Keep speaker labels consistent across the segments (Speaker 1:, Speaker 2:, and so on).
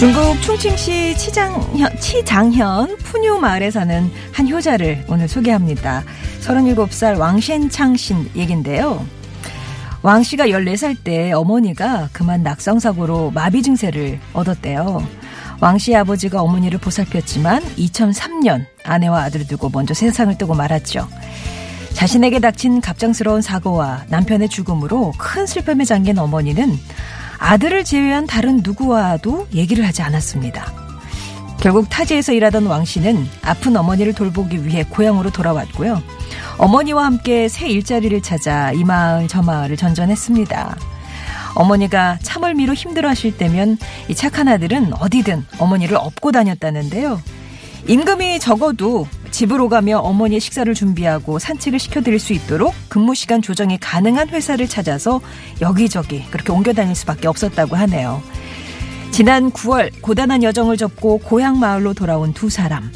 Speaker 1: 중국 충칭시 치장현, 치장현 푸뉴 마을에 사는 한 효자를 오늘 소개합니다. 37살 왕셴창 씨 얘긴데요. 왕 씨가 14살 때 어머니가 그만 낙성사고로 마비 증세를 얻었대요. 왕 씨의 아버지가 어머니를 보살폈지만 2003년 아내와 아들을 두고 먼저 세상을 뜨고 말았죠. 자신에게 닥친 갑작스러운 사고와 남편의 죽음으로 큰 슬픔에 잠긴 어머니는 아들을 제외한 다른 누구와도 얘기를 하지 않았습니다. 결국 타지에서 일하던 왕 씨는 아픈 어머니를 돌보기 위해 고향으로 돌아왔고요. 어머니와 함께 새 일자리를 찾아 이 마을 저 마을을 전전했습니다. 어머니가 참을미로 힘들어하실 때면 이 착한 아들은 어디든 어머니를 업고 다녔다는데요. 임금이 적어도 집으로 가며 어머니의 식사를 준비하고 산책을 시켜드릴 수 있도록 근무 시간 조정이 가능한 회사를 찾아서 여기저기 그렇게 옮겨 다닐 수밖에 없었다고 하네요. 지난 9월 고단한 여정을 접고 고향 마을로 돌아온 두 사람.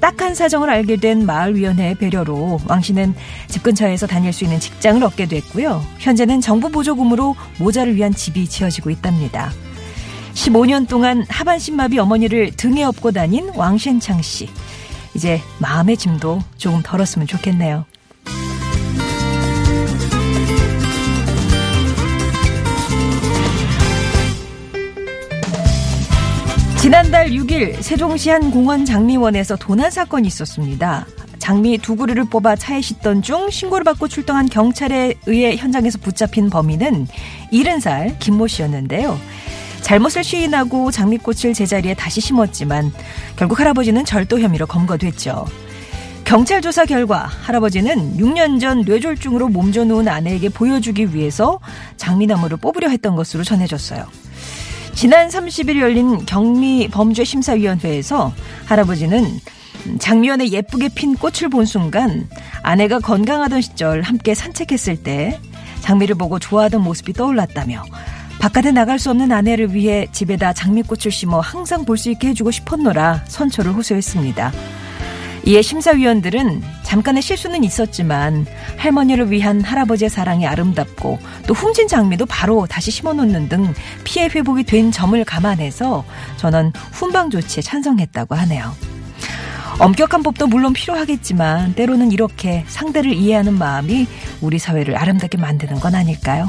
Speaker 1: 딱한 사정을 알게 된 마을위원회의 배려로 왕 씨는 집 근처에서 다닐 수 있는 직장을 얻게 됐고요. 현재는 정부 보조금으로 모자를 위한 집이 지어지고 있답니다. 15년 동안 하반신마비 어머니를 등에 업고 다닌 왕셴창 씨. 이제 마음의 짐도 조금 덜었으면 좋겠네요. 지난달 6일 세종시 한 공원 장미원에서 도난 사건이 있었습니다. 장미 두 그루를 뽑아 차에 싣던 중 신고를 받고 출동한 경찰에 의해 현장에서 붙잡힌 범인은 70살 김모 씨였는데요. 잘못을 시인하고 장미꽃을 제자리에 다시 심었지만 결국 할아버지는 절도 혐의로 검거됐죠. 경찰 조사 결과 할아버지는 6년 전 뇌졸중으로 몸져 누운 아내에게 보여주기 위해서 장미나무를 뽑으려 했던 것으로 전해졌어요. 지난 30일 열린 경미 범죄심사위원회에서 할아버지는 장미원에 예쁘게 핀 꽃을 본 순간 아내가 건강하던 시절 함께 산책했을 때 장미를 보고 좋아하던 모습이 떠올랐다며 바깥에 나갈 수 없는 아내를 위해 집에다 장미꽃을 심어 항상 볼 수 있게 해주고 싶었노라 선처를 호소했습니다. 이에 심사위원들은 잠깐의 실수는 있었지만 할머니를 위한 할아버지의 사랑이 아름답고 또 훔친 장미도 바로 다시 심어놓는 등 피해 회복이 된 점을 감안해서 저는 훈방 조치에 찬성했다고 하네요. 엄격한 법도 물론 필요하겠지만 때로는 이렇게 상대를 이해하는 마음이 우리 사회를 아름답게 만드는 건 아닐까요?